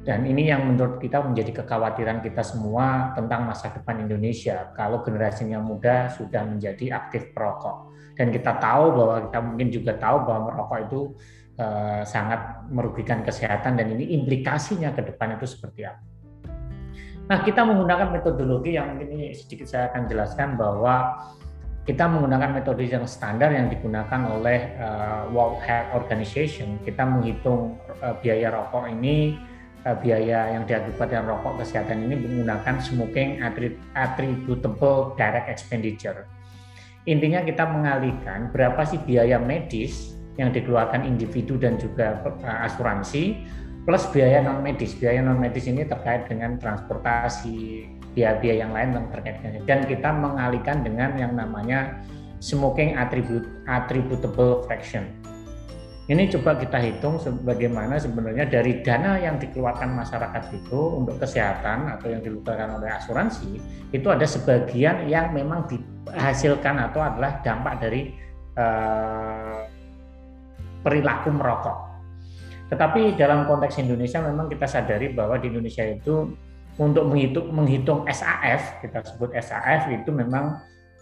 Dan ini yang menurut kita menjadi kekhawatiran kita semua tentang masa depan Indonesia kalau generasinya muda sudah menjadi aktif perokok. Dan kita tahu bahwa kita mungkin juga tahu bahwa merokok itu eh, sangat merugikan kesehatan dan ini implikasinya ke depan itu seperti apa. Nah, kita menggunakan metodologi yang ini sedikit saya akan jelaskan bahwa kita menggunakan metode yang standar yang digunakan oleh uh, World Health Organization. Kita menghitung uh, biaya rokok ini biaya yang diakibatkan rokok kesehatan ini menggunakan smoking attributable direct expenditure. Intinya kita mengalihkan berapa sih biaya medis yang dikeluarkan individu dan juga uh, asuransi plus biaya non medis. Biaya non medis ini terkait dengan transportasi, biaya-biaya yang lain yang terkait dengan dan kita mengalihkan dengan yang namanya smoking attribute attributable fraction ini coba kita hitung sebagaimana sebenarnya dari dana yang dikeluarkan masyarakat itu untuk kesehatan atau yang dikeluarkan oleh asuransi itu ada sebagian yang memang dihasilkan atau adalah dampak dari uh, perilaku merokok. Tetapi dalam konteks Indonesia memang kita sadari bahwa di Indonesia itu untuk menghitung menghitung SAF kita sebut SAF itu memang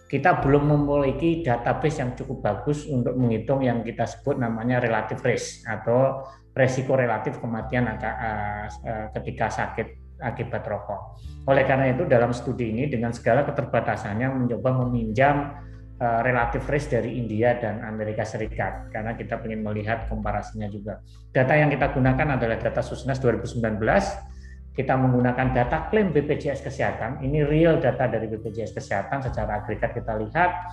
kita belum memiliki database yang cukup bagus untuk menghitung yang kita sebut namanya relative risk atau resiko relatif kematian eh, eh, ketika sakit akibat rokok. Oleh karena itu dalam studi ini dengan segala keterbatasannya mencoba meminjam uh, relatif risk dari India dan Amerika Serikat karena kita ingin melihat komparasinya juga. Data yang kita gunakan adalah data Susnas 2019 kita menggunakan data klaim BPJS Kesehatan, ini real data dari BPJS Kesehatan secara agregat kita lihat.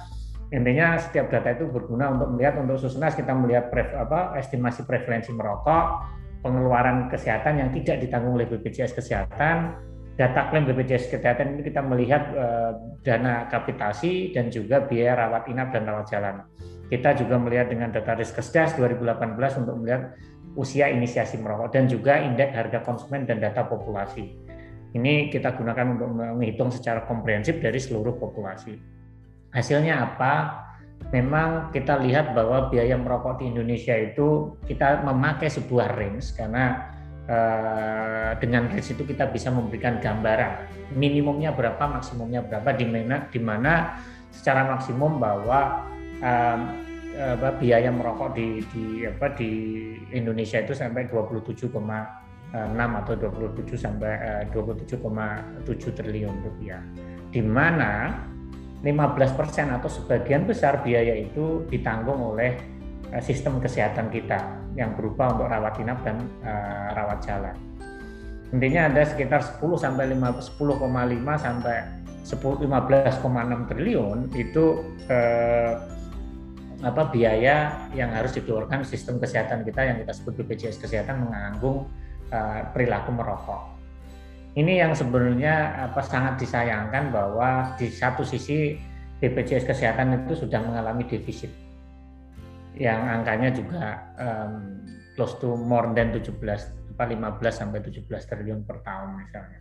Intinya setiap data itu berguna untuk melihat untuk Susnas kita melihat pre, apa, estimasi prevalensi merokok, pengeluaran kesehatan yang tidak ditanggung oleh BPJS Kesehatan, data klaim BPJS Kesehatan ini kita melihat eh, dana kapitasi dan juga biaya rawat inap dan rawat jalan. Kita juga melihat dengan data Riskesdas 2018 untuk melihat usia inisiasi merokok dan juga indeks harga konsumen dan data populasi. Ini kita gunakan untuk menghitung secara komprehensif dari seluruh populasi. Hasilnya apa? Memang kita lihat bahwa biaya merokok di Indonesia itu kita memakai sebuah range karena eh, dengan range itu kita bisa memberikan gambaran minimumnya berapa, maksimumnya berapa, di mana, di mana secara maksimum bahwa eh, apa biaya merokok di di apa di Indonesia itu sampai 27,6 atau 27 sampai 27,7 eh, triliun rupiah. Di mana 15% atau sebagian besar biaya itu ditanggung oleh eh, sistem kesehatan kita yang berupa untuk rawat inap dan uh, rawat jalan. Intinya ada sekitar 10 sampai 10,5 sampai 10 15,6 triliun itu uh, apa biaya yang harus dikeluarkan sistem kesehatan kita yang kita sebut BPJS kesehatan menganggung uh, perilaku merokok. Ini yang sebenarnya apa sangat disayangkan bahwa di satu sisi BPJS kesehatan itu sudah mengalami defisit yang angkanya juga um, close to more than 17 apa 15 sampai 17 triliun per tahun misalnya.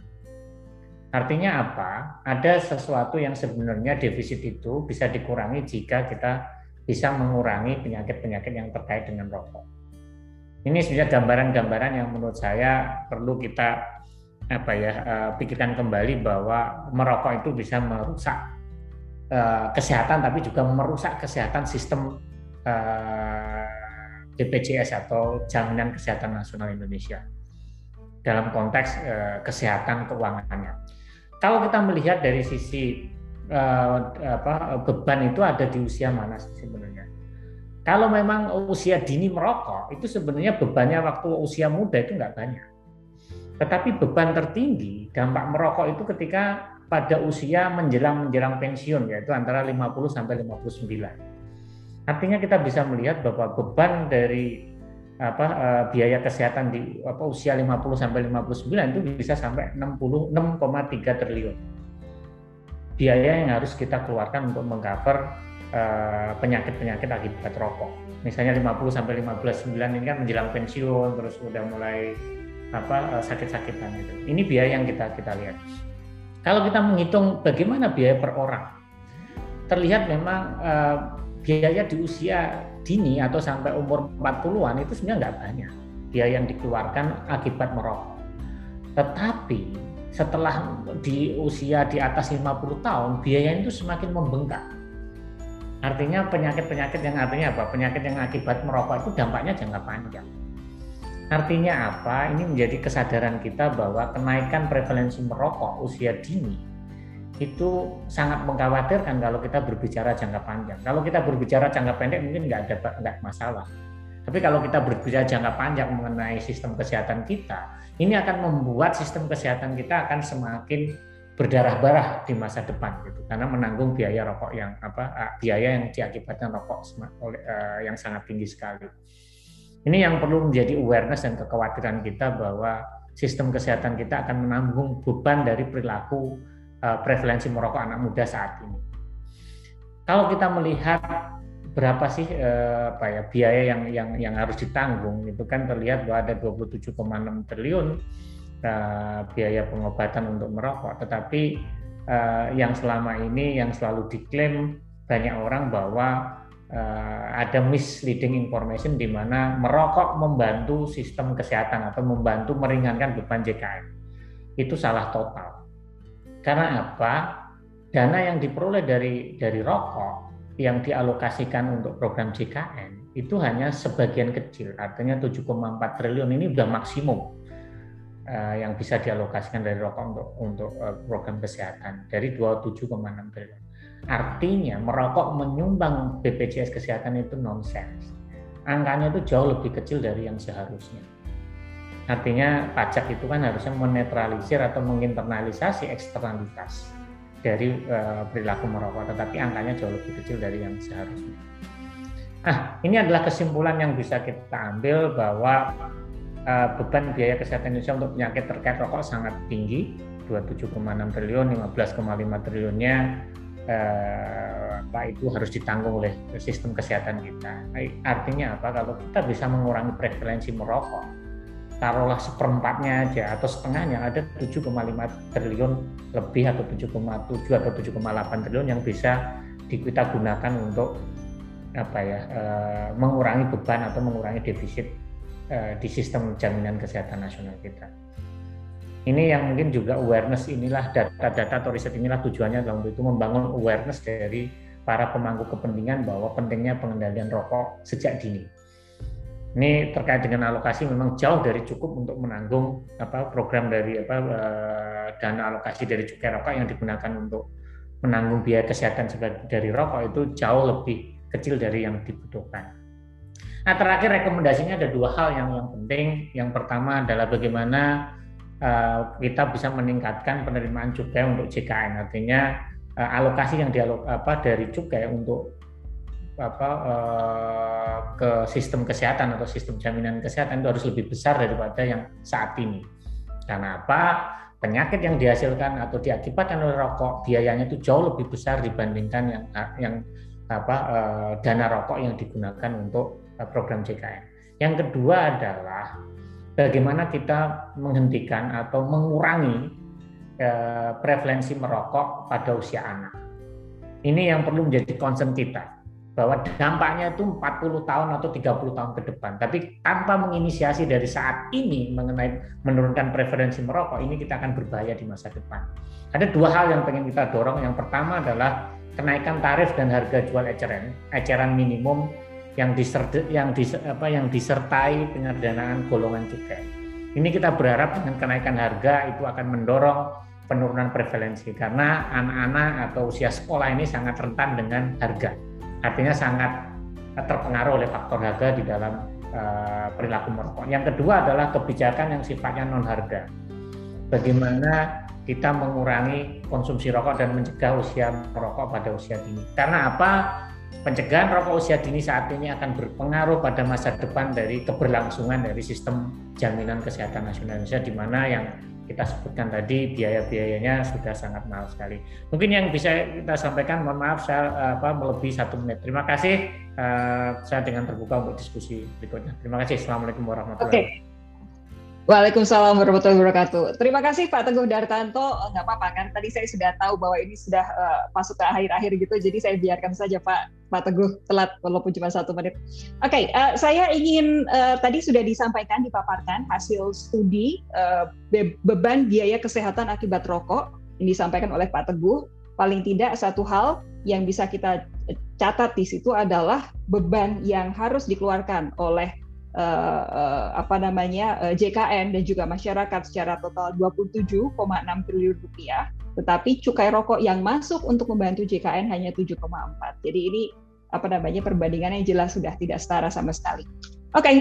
Artinya apa? Ada sesuatu yang sebenarnya defisit itu bisa dikurangi jika kita bisa mengurangi penyakit-penyakit yang terkait dengan rokok. Ini sebenarnya gambaran-gambaran yang menurut saya perlu kita apa ya uh, pikirkan kembali bahwa merokok itu bisa merusak uh, kesehatan tapi juga merusak kesehatan sistem uh, eh, BPJS atau Jaminan Kesehatan Nasional Indonesia dalam konteks uh, kesehatan keuangannya. Kalau kita melihat dari sisi uh, apa beban itu ada di usia mana sih sebenarnya? Kalau memang usia dini merokok itu sebenarnya bebannya waktu usia muda itu nggak banyak. Tetapi beban tertinggi dampak merokok itu ketika pada usia menjelang menjelang pensiun yaitu antara 50 sampai 59. Artinya kita bisa melihat bahwa beban dari apa uh, biaya kesehatan di apa usia 50 sampai 59 itu bisa sampai 60 6,3 triliun biaya yang harus kita keluarkan untuk mengcover uh, penyakit-penyakit akibat rokok. Misalnya 50 sampai 15 9 ini kan menjelang pensiun terus udah mulai apa uh, sakit-sakitan itu. Ini biaya yang kita kita lihat. Kalau kita menghitung bagaimana biaya per orang, terlihat memang uh, biaya di usia dini atau sampai umur 40-an itu sebenarnya nggak banyak biaya yang dikeluarkan akibat merokok. Tetapi setelah di usia di atas 50 tahun, biaya itu semakin membengkak. Artinya penyakit-penyakit yang artinya apa? Penyakit yang akibat merokok itu dampaknya jangka panjang. Artinya apa? Ini menjadi kesadaran kita bahwa kenaikan prevalensi merokok usia dini itu sangat mengkhawatirkan kalau kita berbicara jangka panjang. Kalau kita berbicara jangka pendek mungkin nggak ada nggak masalah. Tapi kalau kita berbicara jangka panjang mengenai sistem kesehatan kita, ini akan membuat sistem kesehatan kita akan semakin berdarah-darah di masa depan gitu karena menanggung biaya rokok yang apa biaya yang diakibatkan rokok oleh uh, yang sangat tinggi sekali. Ini yang perlu menjadi awareness dan kekhawatiran kita bahwa sistem kesehatan kita akan menanggung beban dari perilaku uh, prevalensi merokok anak muda saat ini. Kalau kita melihat berapa sih uh, apa ya biaya yang yang yang harus ditanggung itu kan terlihat bahwa ada 27,6 triliun uh, biaya pengobatan untuk merokok, tetapi uh, yang selama ini yang selalu diklaim banyak orang bahwa uh, ada misleading information di mana merokok membantu sistem kesehatan atau membantu meringankan beban JKN. Itu salah total karena apa? Dana yang diperoleh dari dari rokok yang dialokasikan untuk program JKN itu hanya sebagian kecil, artinya 7,4 triliun ini sudah maksimum uh, yang bisa dialokasikan dari rokok untuk untuk uh, program kesehatan dari 27,6 triliun. Artinya merokok menyumbang BPJS kesehatan itu nonsens. Angkanya itu jauh lebih kecil dari yang seharusnya. Artinya pajak itu kan harusnya menetralisir atau menginternalisasi eksternalitas dari uh, perilaku merokok, tetapi angkanya jauh lebih kecil dari yang seharusnya. Ah, ini adalah kesimpulan yang bisa kita ambil bahwa uh, beban biaya kesehatan Indonesia untuk penyakit terkait rokok sangat tinggi, 27,6 triliun, 15,5 triliunnya eh, apa itu harus ditanggung oleh sistem kesehatan kita. Artinya apa? Kalau kita bisa mengurangi prevalensi merokok, taruhlah seperempatnya aja atau setengahnya ada 7,5 triliun lebih atau 7,7 atau 7,8 triliun yang bisa kita gunakan untuk apa ya e, mengurangi beban atau mengurangi defisit e, di sistem jaminan kesehatan nasional kita. Ini yang mungkin juga awareness inilah data-data atau riset inilah tujuannya untuk itu membangun awareness dari para pemangku kepentingan bahwa pentingnya pengendalian rokok sejak dini ini terkait dengan alokasi memang jauh dari cukup untuk menanggung apa program dari apa uh, dana alokasi dari cukai rokok yang digunakan untuk menanggung biaya kesehatan dari rokok itu jauh lebih kecil dari yang dibutuhkan. Nah terakhir rekomendasinya ada dua hal yang yang penting. Yang pertama adalah bagaimana uh, kita bisa meningkatkan penerimaan cukai untuk JKN, artinya uh, alokasi yang dialok apa dari cukai untuk apa uh, ke sistem kesehatan atau sistem jaminan kesehatan itu harus lebih besar daripada yang saat ini. Karena apa? Penyakit yang dihasilkan atau diakibatkan oleh rokok biayanya itu jauh lebih besar dibandingkan yang yang apa uh, dana rokok yang digunakan untuk uh, program JKN. Yang kedua adalah bagaimana kita menghentikan atau mengurangi prevalensi merokok pada usia anak. Ini yang perlu menjadi concern kita bahwa dampaknya itu 40 tahun atau 30 tahun ke depan. Tapi tanpa menginisiasi dari saat ini mengenai menurunkan preferensi merokok, ini kita akan berbahaya di masa depan. Ada dua hal yang pengen kita dorong. Yang pertama adalah kenaikan tarif dan harga jual eceran, eceran minimum yang disertai, yang dis, apa yang disertai penyadanaan golongan cukai. Ini kita berharap dengan kenaikan harga itu akan mendorong penurunan prevalensi karena anak-anak atau usia sekolah ini sangat rentan dengan harga artinya sangat terpengaruh oleh faktor harga di dalam uh, perilaku merokok. Yang kedua adalah kebijakan yang sifatnya non harga. Bagaimana kita mengurangi konsumsi rokok dan mencegah usia merokok pada usia dini. Karena apa? Pencegahan rokok usia dini saat ini akan berpengaruh pada masa depan dari keberlangsungan dari sistem jaminan kesehatan nasional Indonesia di mana yang kita sebutkan tadi biaya-biayanya sudah sangat mahal sekali. Mungkin yang bisa kita sampaikan, mohon maaf saya apa melebihi satu menit. Terima kasih. Uh, saya dengan terbuka untuk diskusi berikutnya. Terima kasih. Assalamualaikum warahmatullahi wabarakatuh. Okay. Waalaikumsalam warahmatullahi wabarakatuh. Terima kasih Pak Teguh Dartanto. Oh, nggak apa-apa kan, tadi saya sudah tahu bahwa ini sudah uh, masuk ke akhir-akhir gitu, jadi saya biarkan saja Pak Pak Teguh telat walaupun cuma satu menit. Oke, okay, uh, saya ingin uh, tadi sudah disampaikan dipaparkan hasil studi uh, be beban biaya kesehatan akibat rokok yang disampaikan oleh Pak Teguh. Paling tidak satu hal yang bisa kita catat di situ adalah beban yang harus dikeluarkan oleh uh, apa namanya uh, JKN dan juga masyarakat secara total 27,6 triliun rupiah, tetapi cukai rokok yang masuk untuk membantu JKN hanya 7,4. Jadi ini apa namanya perbandingannya jelas sudah tidak setara sama sekali. Oke, okay.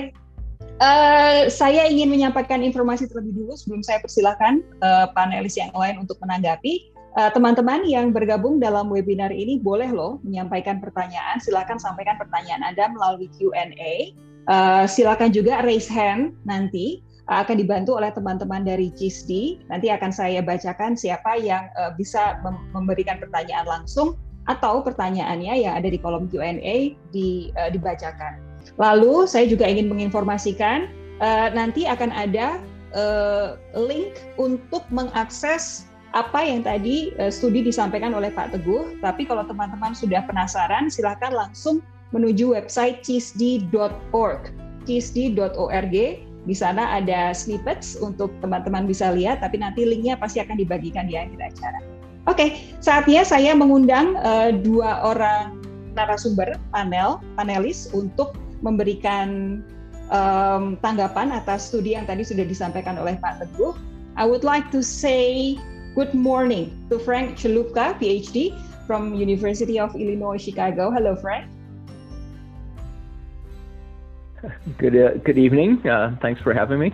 uh, saya ingin menyampaikan informasi terlebih dulu sebelum saya persilahkan uh, panelis yang lain untuk menanggapi. Teman-teman uh, yang bergabung dalam webinar ini boleh loh menyampaikan pertanyaan. Silakan sampaikan pertanyaan Anda melalui Q&A Uh, silakan juga raise hand nanti uh, akan dibantu oleh teman-teman dari CISD. Nanti akan saya bacakan siapa yang uh, bisa mem memberikan pertanyaan langsung atau pertanyaannya yang ada di kolom Q&A di, uh, dibacakan. Lalu saya juga ingin menginformasikan uh, nanti akan ada uh, link untuk mengakses apa yang tadi uh, studi disampaikan oleh Pak Teguh. Tapi kalau teman-teman sudah penasaran, silakan langsung menuju website cisd.org. cisd.org di sana ada snippets untuk teman-teman bisa lihat, tapi nanti linknya pasti akan dibagikan di akhir acara. Oke, saatnya saya mengundang uh, dua orang narasumber panel, panelis untuk memberikan um, tanggapan atas studi yang tadi sudah disampaikan oleh Pak Teguh. I would like to say good morning to Frank Chelupka, PhD from University of Illinois Chicago. Hello, Frank. Good uh, good evening. Uh, thanks for having me.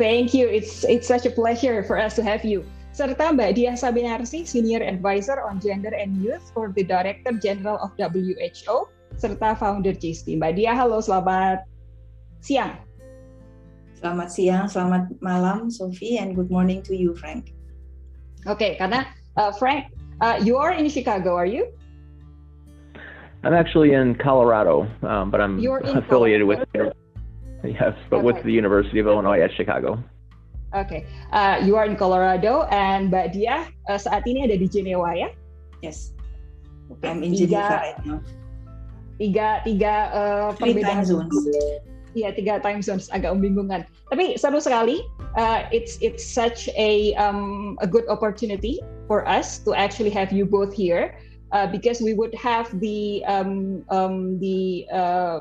Thank you. It's it's such a pleasure for us to have you. Serta Mbak Dia Sabinarsi, Senior Advisor on Gender and Youth for the Director General of WHO, serta founder CISTI. Mbak Dia, halo, selamat siang. Selamat siang, selamat malam, Sophie, and good morning to you, Frank. Oke, okay, karena uh, Frank, uh, you are in Chicago, are you? I'm actually in Colorado, um, but I'm affiliated Colorado. with yes, but okay. with the University of Illinois at Chicago. Oke, okay. uh, you are in Colorado and Mbak Dia uh, saat ini ada di Jenewa ya? Yes, I'm in Geneva right now. Tiga tiga uh, perbedaan zones. Iya tiga time zones agak membingungkan. Tapi seru sekali. Uh, it's it's such a um, a good opportunity for us to actually have you both here. Uh, because we would have the um, um, the uh,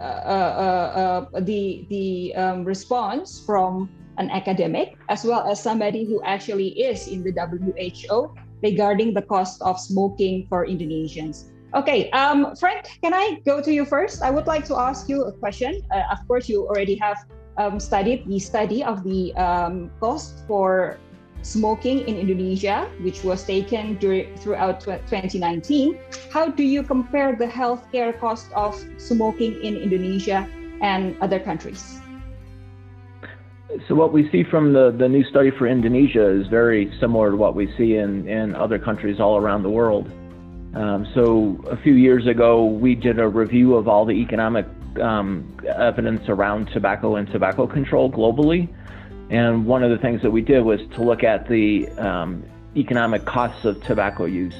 uh, uh, uh the the um, response from an academic as well as somebody who actually is in the WHO regarding the cost of smoking for Indonesians. Okay, um, Frank, can I go to you first? I would like to ask you a question. of course, you already have um, studied the study of the um, cost for smoking in Indonesia, which was taken during, throughout 2019. How do you compare the healthcare cost of smoking in Indonesia and other countries? So what we see from the, the new study for Indonesia is very similar to what we see in, in other countries all around the world. Um, so a few years ago, we did a review of all the economic um, evidence around tobacco and tobacco control globally. And one of the things that we did was to look at the um, economic costs of tobacco use.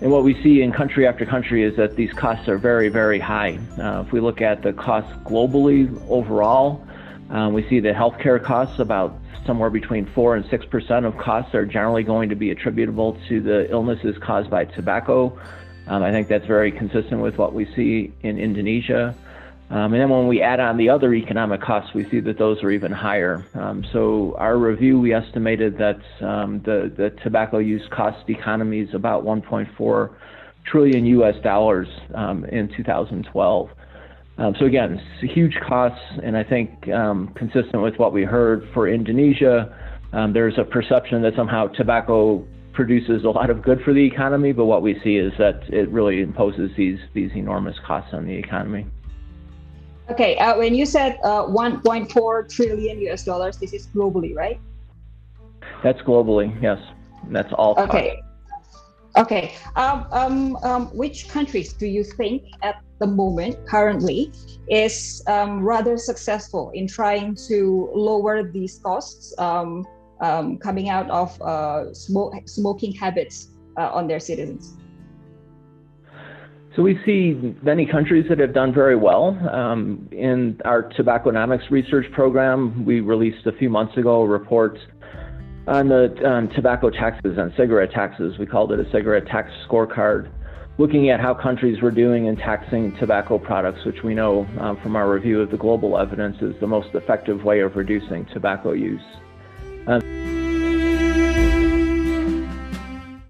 And what we see in country after country is that these costs are very, very high. Uh, if we look at the costs globally overall, um, we see the healthcare costs about somewhere between 4 and 6% of costs are generally going to be attributable to the illnesses caused by tobacco. Um, I think that's very consistent with what we see in Indonesia. Um, and then when we add on the other economic costs, we see that those are even higher. Um, so our review, we estimated that um, the, the tobacco use cost economy is about 1.4 trillion US dollars um, in 2012. Um, so again, huge costs, and I think um, consistent with what we heard for Indonesia, there's a perception that somehow tobacco produces a lot of good for the economy, but what we see is that it really imposes these these enormous costs on the economy. Okay, uh, when you said uh, 1.4 trillion US dollars, this is globally, right? That's globally, yes. That's all. Okay. Okay. Um, um, um, which countries do you think at the moment currently is um, rather successful in trying to lower these costs um, um, coming out of uh, smoke, smoking habits uh, on their citizens? So we see many countries that have done very well. Um, in our Tobacconomics research program, we released a few months ago a report on the tobacco taxes and cigarette taxes. We called it a cigarette tax scorecard, looking at how countries were doing in taxing tobacco products, which we know um, from our review of the global evidence is the most effective way of reducing tobacco use. Um,